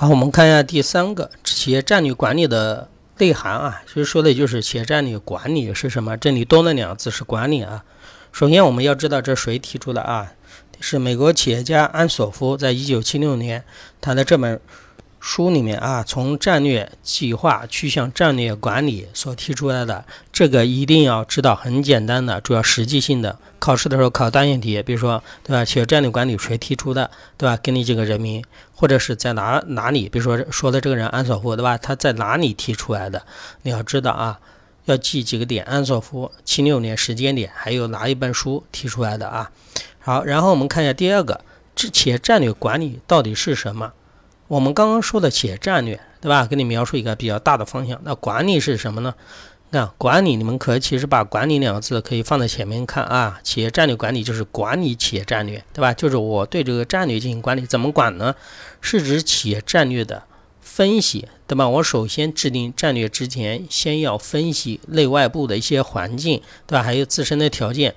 好，我们看一下第三个企业战略管理的内涵啊，其实说的就是企业战略管理是什么？这里多了两个字是管理啊。首先我们要知道这谁提出的啊？是美国企业家安索夫在一九七六年他的这本。书里面啊，从战略计划去向战略管理所提出来的，这个一定要知道，很简单的，主要实际性的。考试的时候考单选题，比如说，对吧？企业战略管理谁提出的，对吧？给你几个人名，或者是在哪哪里，比如说说的这个人安索夫，对吧？他在哪里提出来的？你要知道啊，要记几个点：安索夫七六年时间点，还有哪一本书提出来的啊？好，然后我们看一下第二个，这企业战略管理到底是什么？我们刚刚说的企业战略，对吧？给你描述一个比较大的方向。那管理是什么呢？那管理，你们可其实把“管理”两个字可以放在前面看啊。企业战略管理就是管理企业战略，对吧？就是我对这个战略进行管理，怎么管呢？是指企业战略的分析，对吧？我首先制定战略之前，先要分析内外部的一些环境，对吧？还有自身的条件，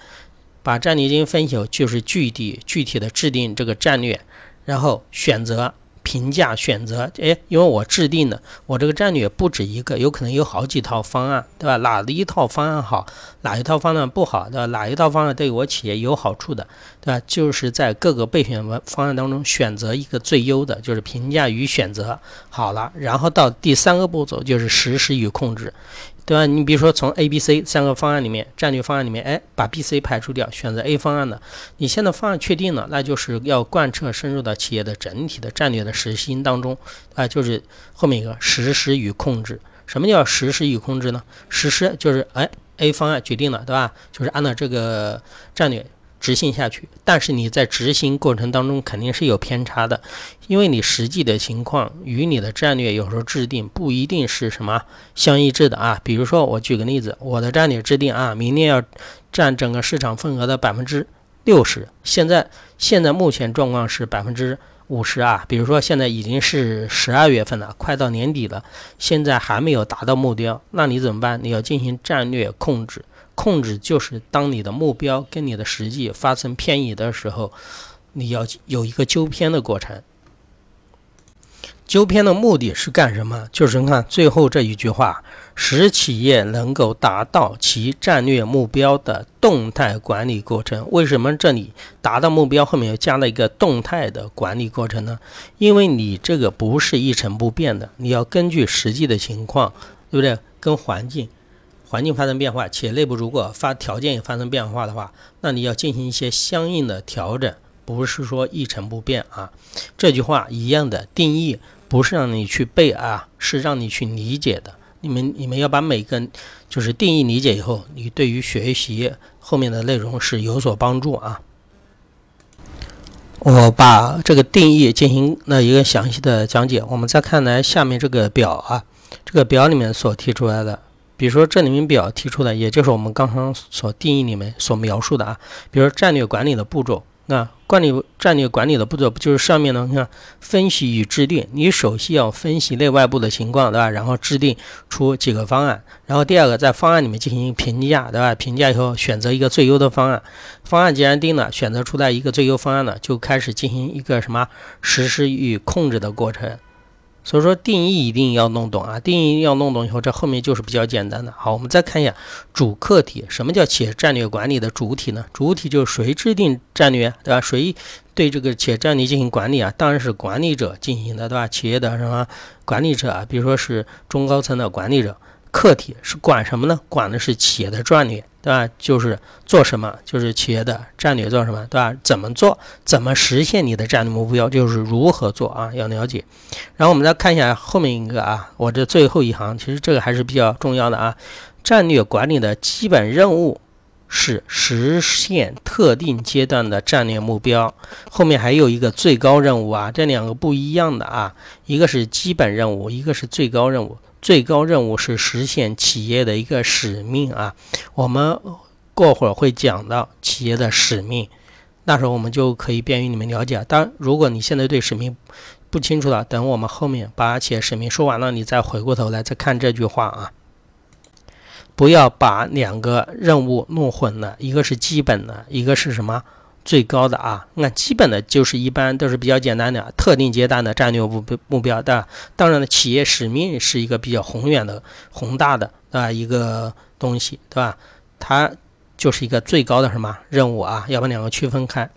把战略进行分析，就是具体具体的制定这个战略，然后选择。评价选择，哎，因为我制定的，我这个战略不止一个，有可能有好几套方案，对吧？哪一套方案好，哪一套方案不好，对吧？哪一套方案对我企业有好处的，对吧？就是在各个备选方方案当中选择一个最优的，就是评价与选择好了，然后到第三个步骤就是实施与控制。对吧？你比如说，从 A、B、C 三个方案里面，战略方案里面，哎，把 B、C 排除掉，选择 A 方案的。你现在方案确定了，那就是要贯彻深入到企业的整体的战略的实行当中，啊，就是后面一个实施与控制。什么叫实施与控制呢？实施就是哎，A 方案决定了，对吧？就是按照这个战略。执行下去，但是你在执行过程当中肯定是有偏差的，因为你实际的情况与你的战略有时候制定不一定是什么相一致的啊。比如说，我举个例子，我的战略制定啊，明年要占整个市场份额的百分之六十，现在现在目前状况是百分之五十啊。比如说现在已经是十二月份了，快到年底了，现在还没有达到目标，那你怎么办？你要进行战略控制。控制就是当你的目标跟你的实际发生偏移的时候，你要有一个纠偏的过程。纠偏的目的是干什么？就是你看最后这一句话，使企业能够达到其战略目标的动态管理过程。为什么这里达到目标后面又加了一个动态的管理过程呢？因为你这个不是一成不变的，你要根据实际的情况，对不对？跟环境。环境发生变化，企业内部如果发条件也发生变化的话，那你要进行一些相应的调整，不是说一成不变啊。这句话一样的定义，不是让你去背啊，是让你去理解的。你们你们要把每个就是定义理解以后，你对于学习后面的内容是有所帮助啊。我把这个定义进行了一个详细的讲解，我们再看来下面这个表啊，这个表里面所提出来的。比如说这里面表提出的，也就是我们刚刚所定义里面所描述的啊。比如战略管理的步骤，那管理战略管理的步骤不就是上面呢？你看分析与制定，你首先要分析内外部的情况，对吧？然后制定出几个方案，然后第二个在方案里面进行评价，对吧？评价以后选择一个最优的方案。方案既然定了，选择出来一个最优方案了，就开始进行一个什么实施与控制的过程。所以说定义一定要弄懂啊！定义要弄懂以后，这后面就是比较简单的。好，我们再看一下主客体，什么叫企业战略管理的主体呢？主体就是谁制定战略，对吧？谁对这个企业战略进行管理啊？当然是管理者进行的，对吧？企业的什么管理者啊？比如说是中高层的管理者。客体是管什么呢？管的是企业的战略，对吧？就是做什么，就是企业的战略做什么，对吧？怎么做，怎么实现你的战略目标，就是如何做啊，要了解。然后我们再看一下后面一个啊，我这最后一行，其实这个还是比较重要的啊。战略管理的基本任务是实现特定阶段的战略目标，后面还有一个最高任务啊，这两个不一样的啊，一个是基本任务，一个是最高任务。最高任务是实现企业的一个使命啊，我们过会儿会讲到企业的使命，那时候我们就可以便于你们了解。当，如果你现在对使命不清楚了，等我们后面把企业使命说完了，你再回过头来再看这句话啊，不要把两个任务弄混了，一个是基本的，一个是什么？最高的啊，那基本的就是一般都是比较简单的特定阶段的战略目目标的。当然了，企业使命是一个比较宏远的、宏大的啊一个东西，对吧？它就是一个最高的什么任务啊？要把两个区分开。